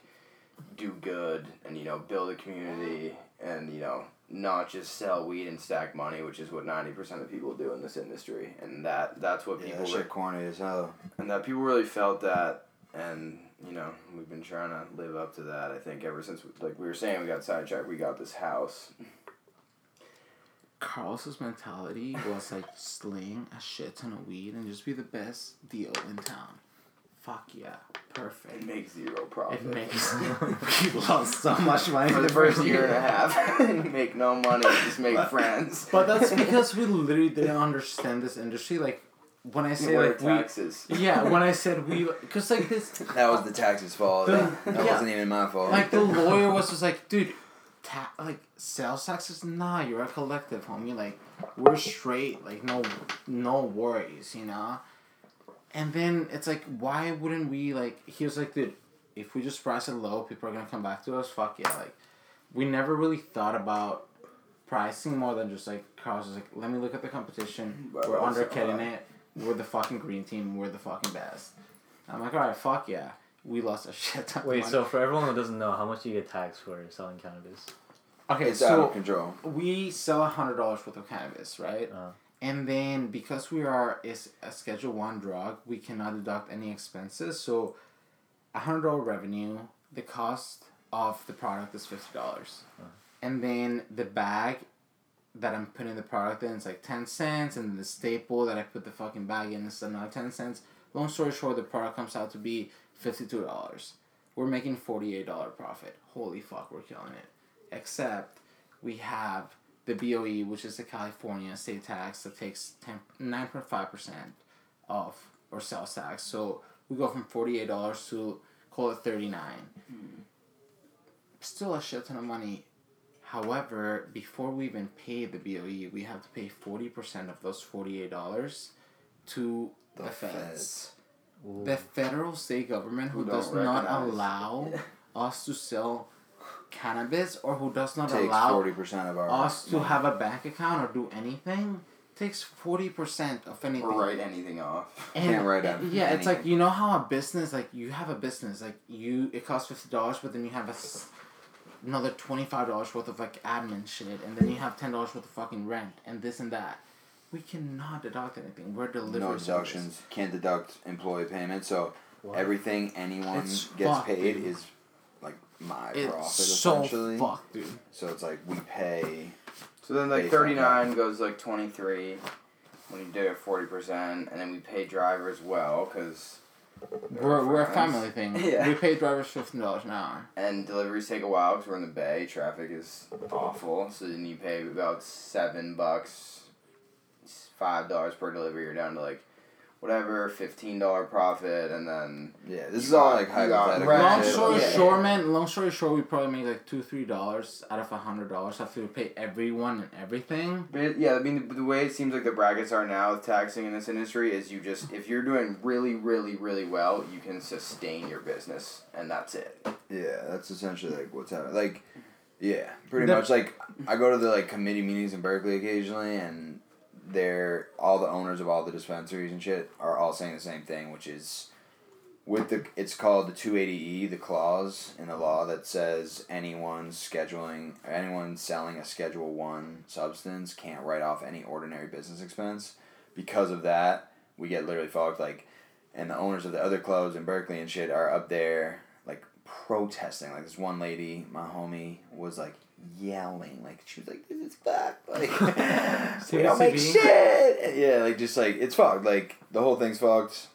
do good and you know build a community and you know not just sell weed and stack money which is what 90% of people do in this industry and that that's what Yeah, people that re- shit corny as hell. and that people really felt that and you know we've been trying to live up to that I think ever since like we were saying we got sidetracked we got this house Carlos's mentality was like sling a shit ton of weed and just be the best deal in town. Fuck yeah, perfect. it makes zero profit It makes <laughs> we lost so much money for the first year and a half <laughs> make no money just make But- friends <laughs> But that's because we literally didn't understand this industry. Like when I say like we, taxes yeah, when I said we, because like this, That was the tax's fault. The- that yeah. wasn't even my fault. like the lawyer was just like, dude, ta- like sales taxes. Nah, you're a collective, homie. Like we're straight. Like no, no worries, you know. And then it's like, why wouldn't we like? He was like, dude, if we just price it low, people are gonna come back to us. Fuck yeah, like we never really thought about pricing more than just like Carlos was like, let me look at the competition. But We're also, undercutting uh, it. We're the fucking green team. We're the fucking best. I'm like, all right, fuck yeah. We lost a <laughs> shit ton. of Wait, money. so for everyone who doesn't know, how much do you get taxed for selling cannabis? okay, it's out of so control. we sell a hundred dollars worth of cannabis, right? Uh. And then because we are is a Schedule One drug, we cannot deduct any expenses. So, a hundred dollar revenue. The cost of the product is fifty dollars, uh-huh. and then the bag that I'm putting the product in is like ten cents, and the staple that I put the fucking bag in is another ten cents. Long story short, the product comes out to be fifty two dollars. We're making forty eight dollar profit. Holy fuck, we're killing it. Except we have the BOE, which is the California state tax that takes 9.5% of or sales tax. So we go from $48 to call it 39 hmm. Still a shit ton of money. However, before we even pay the BOE, we have to pay 40% of those $48 to the, The feds. feds. The federal state government who, Who does not allow <laughs> us to sell cannabis or who does not Takes allow forty percent of our. us to have a bank account or do anything takes 40% of anything. or write anything off. And, Can't write out Yeah, it's like you know how a business like you have a business like you it costs fifty dollars, but then you have a another twenty five dollars worth of like admin shit, and then you have ten dollars worth of fucking rent and this and that. We cannot deduct anything. We're delivery No deductions. Can't deduct employee payment. So What? everything anyone It's gets fucked, paid dude. is my It's profit so essentially. fucked, dude. So it's like we pay. So then like thirty nine goes like twenty three, when you do it forty percent, and then we pay driver as well because We're, we're a family thing. <laughs> Yeah. We pay drivers fifteen dollars an hour. And deliveries take a while because we're in the bay. Traffic is awful. So then you pay about seven bucks, five dollars per delivery. You're down to like whatever fifteen dollar profit, and then Yeah, this is You all like you got hypothetical. rent. Long story Yeah. short, man. Long story short, we probably make like two, three dollars out of a hundred dollars after we pay everyone and everything. But it- yeah, I mean the, the way it seems like the brackets are now with taxing in this industry is you just if you're doing really really really well, you can sustain your business, and that's it. Yeah, that's essentially like what's happening. Like, yeah, pretty The- much. Like, I go to the like committee meetings in Berkeley occasionally, and they're all the owners of all the dispensaries and shit are all saying the same thing, which is with the it's called the two eighty E, the clause in the law that says anyone scheduling anyone selling a Schedule One substance can't write off any ordinary business expense. Because of that, we get literally fucked. Like, and the owners of the other clubs in Berkeley and shit are up there like protesting. Like this one lady, my homie, was like yelling, like she was like, "This is fucked." Like <laughs> <laughs> we don't make CBCB? shit. Yeah, like just like it's fucked. Like the whole thing's fucked.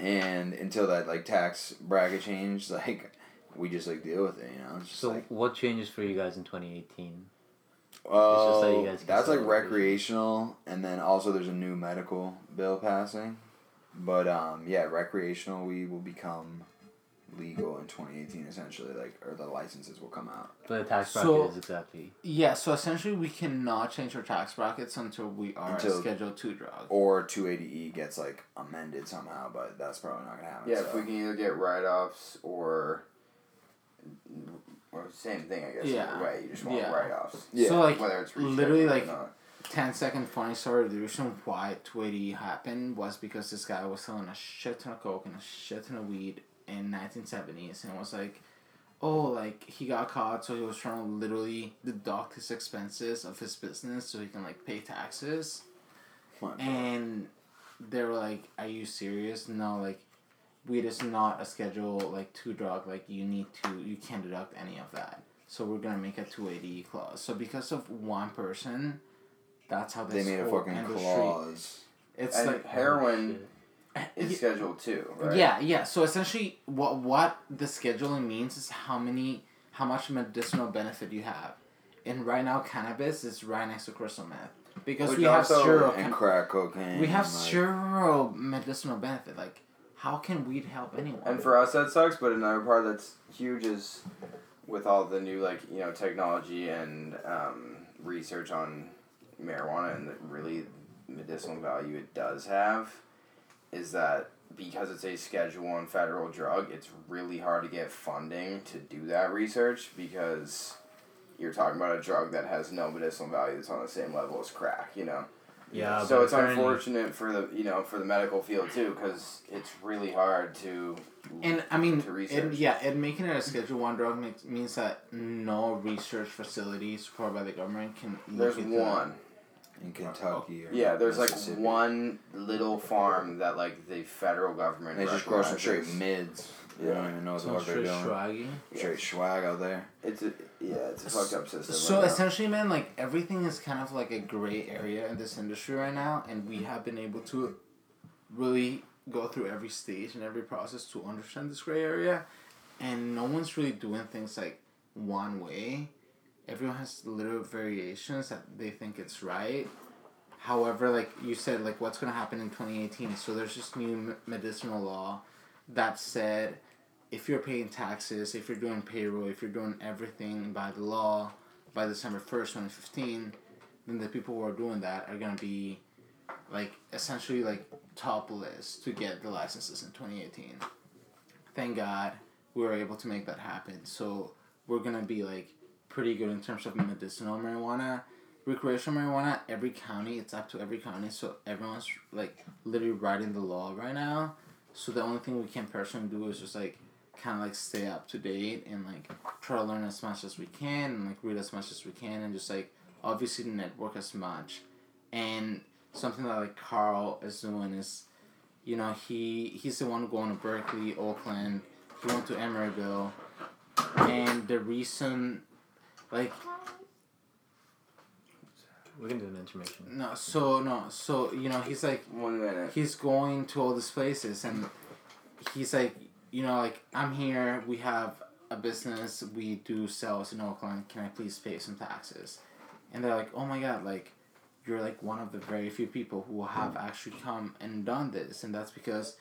And until that like tax bracket changed, like we just like deal with it. You know, So like what changes for you guys in 2018? oh, that you guys can that's like sell it. recreational, and then also there's a new medical bill passing. But um, yeah, recreational we will become legal in 2018 essentially like or the licenses will come out But the tax So- bracket is exactly. Yeah, so essentially we cannot change our tax brackets until we are Until- a Schedule Two drug. or 280e gets like amended somehow but that's probably not gonna happen Yeah, so. if we can either get write offs or. Or same thing, I guess. Yeah. Either way, you just want Yeah. write offs. Yeah. So like Whether it's literally like not. 10 second funny story. The reason why 280 happened was because this guy was selling a shit ton of coke and a shit ton of weed in 1970s and it was like, oh, like he got caught, so he was trying to literally deduct his expenses of his business so he can like pay taxes. What? And they were like, "Are you serious? No, like, weed is not a schedule like two drug. Like, you need to, you can't deduct any of that. So we're gonna make a two eighty clause. So because of one person, that's how they made a whole fucking industry. clause It's And like heroin oh, Shit. Is scheduled too, right? Yeah, yeah. So essentially, what what the scheduling means is how many, how much medicinal benefit you have, and right now cannabis is right next to crystal meth because Which we have zero. and crack cocaine we have like, zero medicinal benefit. Like, how can weed help anyone? And for us, that sucks. But another part that's huge is with all the new like you know technology and um, research on marijuana and the really medicinal value it does have, is that because it's a Schedule One federal drug, it's really hard to get funding to do that research because you're talking about a drug that has no medicinal value that's on the same level as crack. You know. Yeah. so it's unfortunate for the you know for the medical field too because it's really hard to And I mean, to it, research. yeah, and making it a Schedule One drug makes, means that no research facility supported by the government can. There's look into that. One. in Kentucky or Yeah, there's like one little farm that like the federal government. they just grow some straight mids they Yeah. don't even know what the they're doing swaggy. straight swag out there It's a yeah, it's a fucked up system. So right now. essentially, man, like everything is kind of like a gray area in this industry right now, and we mm-hmm. have been able to really go through every stage and every process to understand this gray area, and no one's really doing things like one way. Everyone has little variations that they think it's right. However, like you said, like what's gonna happen in twenty eighteen? So there's this new medicinal law that said if you're paying taxes, if you're doing payroll, if you're doing everything by the law by December 1st, 2015, then the people who are doing that are going to be like essentially like top list to get the licenses in 2018. Thank God we were able to make that happen. So we're going to be like pretty good in terms of medicinal marijuana. Recreational marijuana, every county, it's up to every county. So everyone's like literally writing the law right now. So the only thing we can personally do is just like kind of like stay up to date and like try to learn as much as we can and like read as much as we can and just like obviously network as much. And something that like Carl is doing is, you know, he he's the one going to Berkeley, Oakland. He went to Emeryville, and the reason, like We can do an intermission. no, so no, so you know he's like one minute. he's going to all these places and he's like, you know, like I'm here. We have a business. We do sales in Oakland. Can I please pay some taxes? And they're like, oh my god, like you're like one of the very few people who have actually come and done this, and that's because,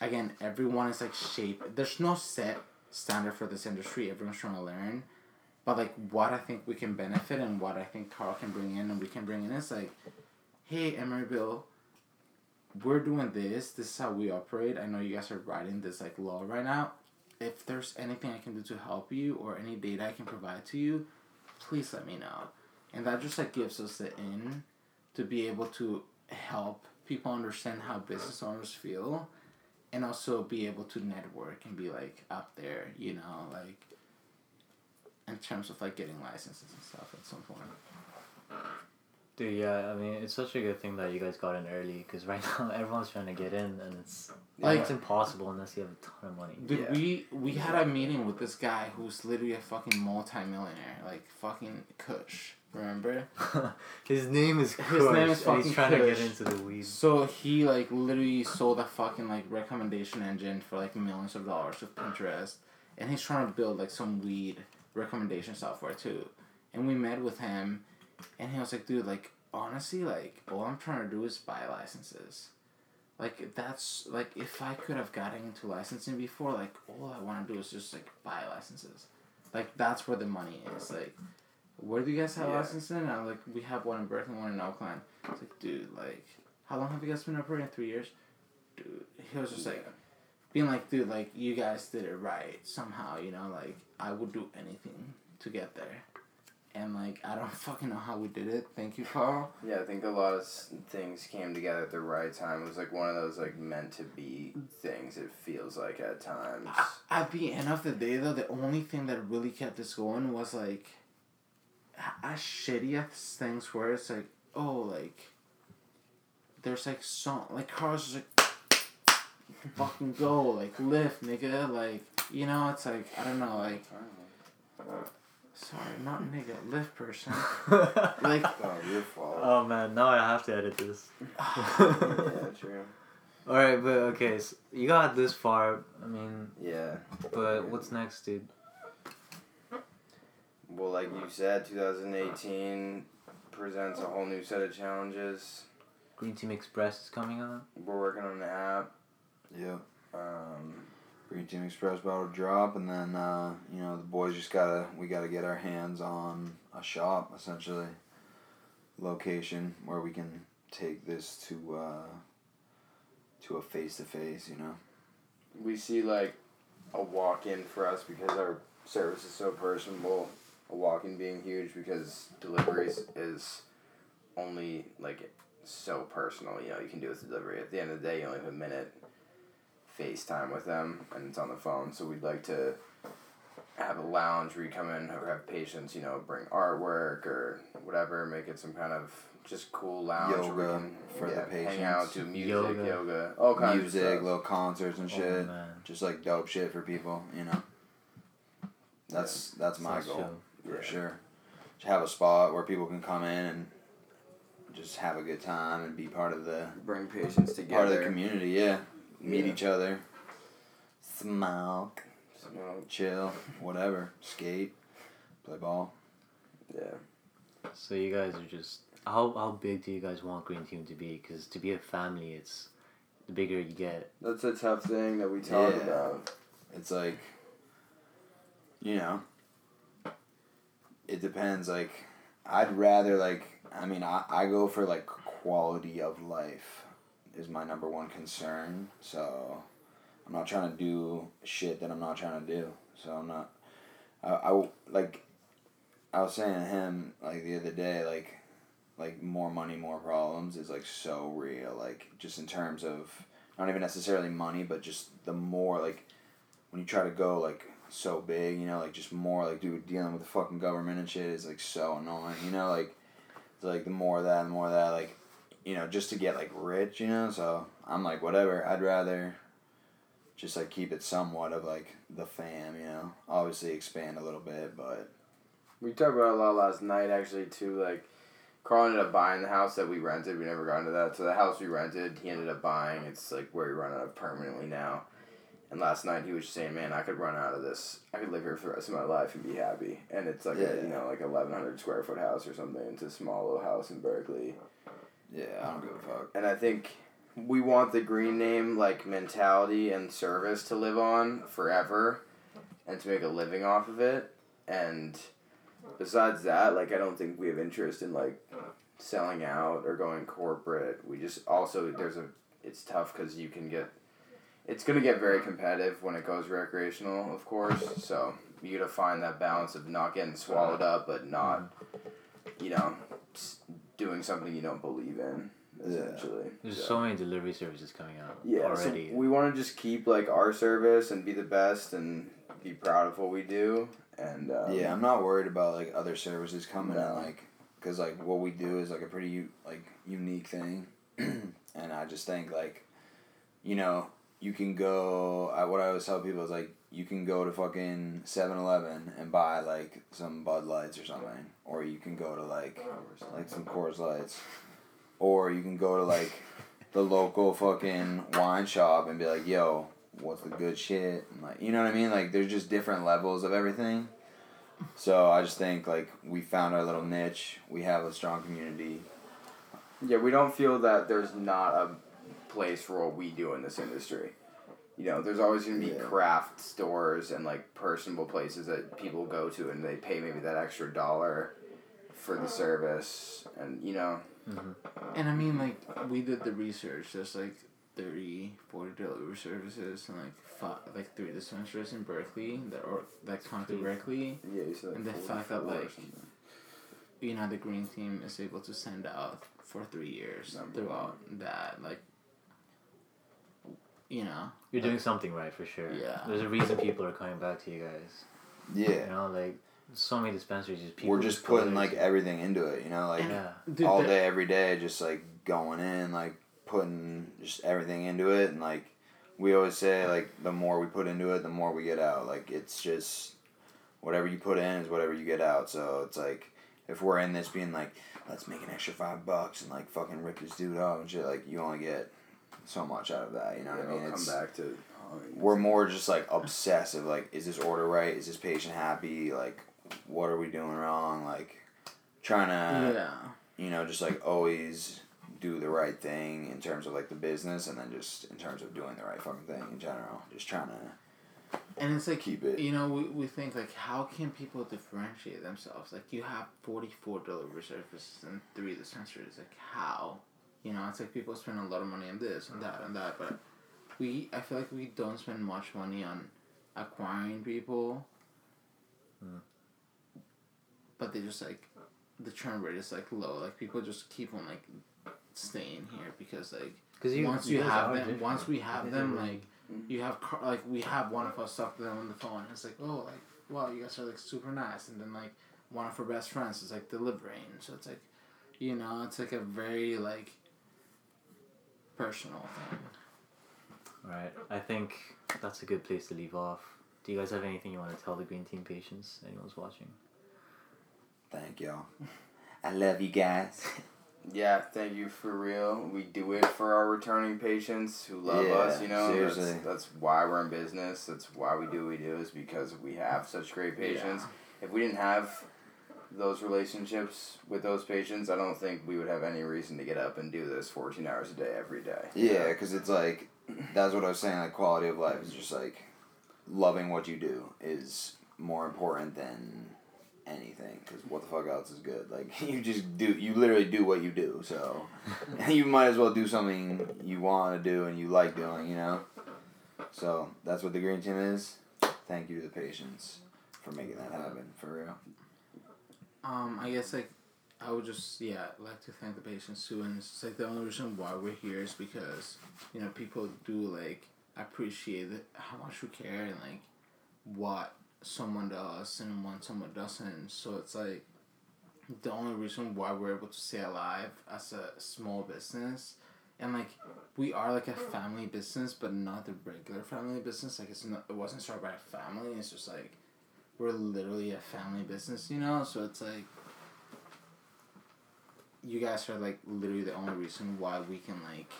again, everyone is like shaped. There's no set standard for this industry. Everyone's trying to learn, but like what I think we can benefit and what I think Carl can bring in and we can bring in is like, hey, Emeryville, we're doing this. This is how we operate. I know you guys are writing this like law right now. If there's anything I can do to help you or any data I can provide to you, please let me know. And that just like gives us the in to be able to help people understand how business owners feel and also be able to network and be like up there, you know, like in terms of like getting licenses and stuff at some point. Dude, yeah, I mean, it's such a good thing that you guys got in early because right <laughs> now everyone's trying to get in and it's like it's impossible unless you have a ton of money. Dude, Yeah. we we had a meeting with this guy who's literally a fucking multi-millionaire, like fucking Kush. Remember? <laughs> His name is His Kush, name is fucking he's trying to get into the weed. So he like literally sold a fucking like recommendation engine for like millions of dollars with Pinterest, and he's trying to build like some weed recommendation software too. And we met with him, and he was like, "Dude, like honestly, like all I'm trying to do is buy licenses. Like that's like if I could have gotten into licensing before, like all I want to do is just like buy licenses. Like that's where the money is. Like, where do you guys have Yeah. licensing? And I'm like, we have one in Berkeley, one in Oakland. It's like, dude, like, how long have you guys been operating? Three years? Dude, he was just like, being like, dude, like, you guys did it right somehow, you know, like, I would do anything to get there. And, like, I don't <laughs> fucking know how we did it. Thank you, Carl. Yeah, I think a lot of things came together at the right time. It was like one of those like meant to be things. It feels like at times. At the end of the day, though, the only thing that really kept us going was, like, as shitty as things were, it's like, oh, like, there's, like, song, like, Carl's just like, <laughs> fucking go, like, lift, nigga, like, you know, it's like, I don't know, like, sorry, not nigga, lift person. <laughs> Like, Oh, your fault. oh man, now I have to edit this. <laughs> yeah, true. All right, but okay, so you got this far. I mean, Yeah. but what's next, dude? Well, like you said, 2018 presents a whole new set of challenges. Green Team Express is coming out. We're working on the app. Yeah. Um, Green Team Express to drop, and then uh, you know the boys just gotta we gotta get our hands on a shop essentially, location where we can take this to uh, to a face to face. You know. we see like a walk in for us because our service is so personable. A walk in being huge because deliveries is only like so personal. You know, you can do with delivery. At the end of the day, you only have a minute FaceTime with them, and it's on the phone. So we'd like to have a lounge where you come in or have patients, you know, bring artwork or whatever, make it some kind of just cool lounge where we Yoga can for the yeah, hang out, patients. do music, Yoga. yoga, all kinds of Music, little concerts and Oh, shit. man. just like dope shit for people. You know. That's that's my Sounds goal. chill. for Yeah. sure. To have a spot where people can come in and just have a good time and be part of the bring patients together. part of the community. Yeah, meet Yeah. each other, smoke, Smoke. chill, <laughs> whatever, skate, play ball. Yeah. So you guys are just how how big do you guys want Green Team to be? Because to be a family, it's the bigger you get. That's a tough thing that we talk Yeah. about. It's like, you know, it depends. Like, I'd rather like. I mean, I, I go for like quality of life is my number one concern. So I'm not trying to do shit that I'm not trying to do. So I'm not. I, I like. I was saying to him like the other day like, like more money, more problems is like so real. Like just in terms of not even necessarily money, but just the more like when you try to go like so big, you know, like just more like dude dealing with the fucking government and shit is like so annoying, you know, like it's like the more of that, the more of that, like you know, just to get like rich, you know. So I'm like whatever. I'd rather just like keep it somewhat of like the fam, you know. Obviously expand a little bit, but We talked about it a lot last night actually too. Like, Carl ended up buying the house that we rented. We never got into that. So the house we rented, he ended up buying. It's like where we run out of permanently now. And last night he was just saying, "Man, I could run out of this. I could live here for the rest of my life and be happy." And it's like Yeah. a, you know like eleven hundred square foot house or something. It's a small little house in Berkeley. Yeah, I don't give a fuck. And I think we want the green name like mentality and service to live on forever and to make a living off of it. And besides that, like I don't think we have interest in like selling out or going corporate. We just also there's a it's tough cuz you can get it's going to get very competitive when it goes recreational, of course. So, you got to find that balance of not getting swallowed up but not you know doing something you don't believe in Yeah. essentially. There's So- so many delivery services coming out yeah, already. so we want to just keep like our service and be the best and be proud of what we do. And um, yeah, I'm not worried about like other services coming No. in like because like what we do is like a pretty like unique thing, <clears throat> and I just think like, you know, you can go. I, what I always tell people is like you can go to fucking 7-Eleven and buy like some Bud Lights or something, or you can go to like like some Coors Lights, or you can go to like the <laughs> local fucking wine shop and be like, yo, what's the good shit? And like, you know what I mean? Like, there's just different levels of everything. So I just think like we found our little niche. We have a strong community. yeah, we don't feel that there's not a place for what we do in this industry. You know, there's always gonna be Yeah. craft stores and like personable places that people go to and they pay maybe that extra dollar for the service and you know mm-hmm. And I mean, like, we did the research. There's like 30, 40 delivery services and like five, like three dispensaries in Berkeley that are that come to Berkeley. yeah you said like And the fact that, like. You know, the green team is able to send out for three years Number throughout that. Like, you know, You're doing something right for sure. Yeah. There's a reason people are coming back to you guys. Yeah. You know, like so many dispensaries. Just people. We're just putting there like everything into it, you know, like Yeah. Dude, all day, every day, just like going in, like putting just everything into it, and like we always say, like the more we put into it, the more we get out. Like it's just whatever you put in is whatever you get out. So it's like if we're in this being like, let's make an extra five bucks and like fucking rip this dude off and shit, like you only get so much out of that. You know what I It'll mean? come back to oh, we're more just like obsessive. Like, is this order right? Is this patient happy? Like, what are we doing wrong? Like, trying to yeah. you know, just like always do the right thing in terms of like the business and then just in terms of doing the right fucking thing in general. Just trying to And it's like keep it. you know we, we think like how can people differentiate themselves like you have 44 delivery services and three dispensaries like how you know it's like people spend a lot of money on this and that and that but we i feel like we don't spend much money on acquiring people. Hmm. But they just like the churn rate is like low. Like people just keep on like staying here because like Because you once you guys have them, different. once we have You them, like you have car- like we have one of us talk to them on the phone. It's like, oh, like wow, you guys are like super nice, and then like one of our best friends is like delivering, so it's like, you know, it's like a very like personal thing. Right. I think that's a good place to leave off. Do you guys have anything you want to tell the Green Team patients? Anyone's watching? Thank y'all. I love you guys. <laughs> Yeah, thank you for real. We do it for our returning patients who love Yeah, us, you know. seriously. That's, that's why we're in business. That's why we do what we do is because we have such great patients. If we didn't have those relationships with those patients, I don't think we would have any reason to get up and do this 14 hours a day every day. Yeah, because it's like that's what I was saying. Like quality of life is just like loving what you do is more important than anything. Because what the fuck else is good? Like <laughs> you just do. You literally do what you do. So <laughs> you might as well do something you want to do and you like doing. You know. So that's what the green team is. Thank you to the patients for making that happen for real. Um, I guess like I would just yeah like to thank the patients too, and it's like the only reason why we're here is because you know people do like appreciate how much we care and like what someone does and when someone doesn't. So it's like the only reason why we're able to stay alive as a small business. And like we are like a family business, but not the regular family business. Like it's not, it wasn't started by a family. It's just like we're literally a family business, you know. So it's like you guys are like literally the only reason why we can like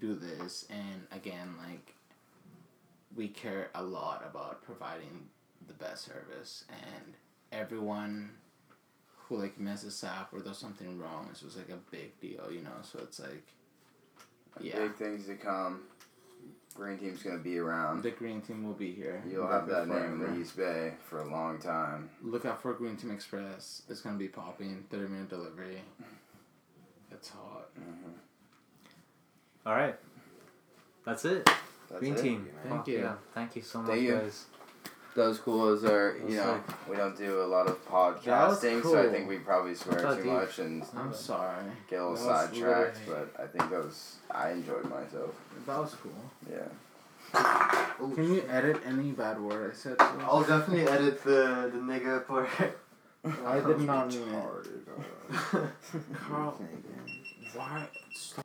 do this. And again, like we care a lot about providing the best service, and everyone who like messes up or does something wrong is just like a big deal, you know. So it's like, yeah, Big things to come. Green team's gonna be around. the green team will be here. You'll Like, have that name in the East Bay for a long time. Look out for Green Team Express. It's gonna be popping. Thirty minute delivery. It's hot. All right. That's it. That's Green it. team. Thank Fuck you. Yeah. Thank you so much, you. guys. That was cool. As our, you know, sick. we don't do a lot of That was podcasting, so I think we probably swear too deep. much and I'm sorry. get a little sidetracked. literally- But I think that was I enjoyed myself. That was cool. Yeah. Can you edit any bad word I said? to? I'll definitely edit the the nigga part. I did not mean it. Retarded, <laughs> Carl, why? Stop.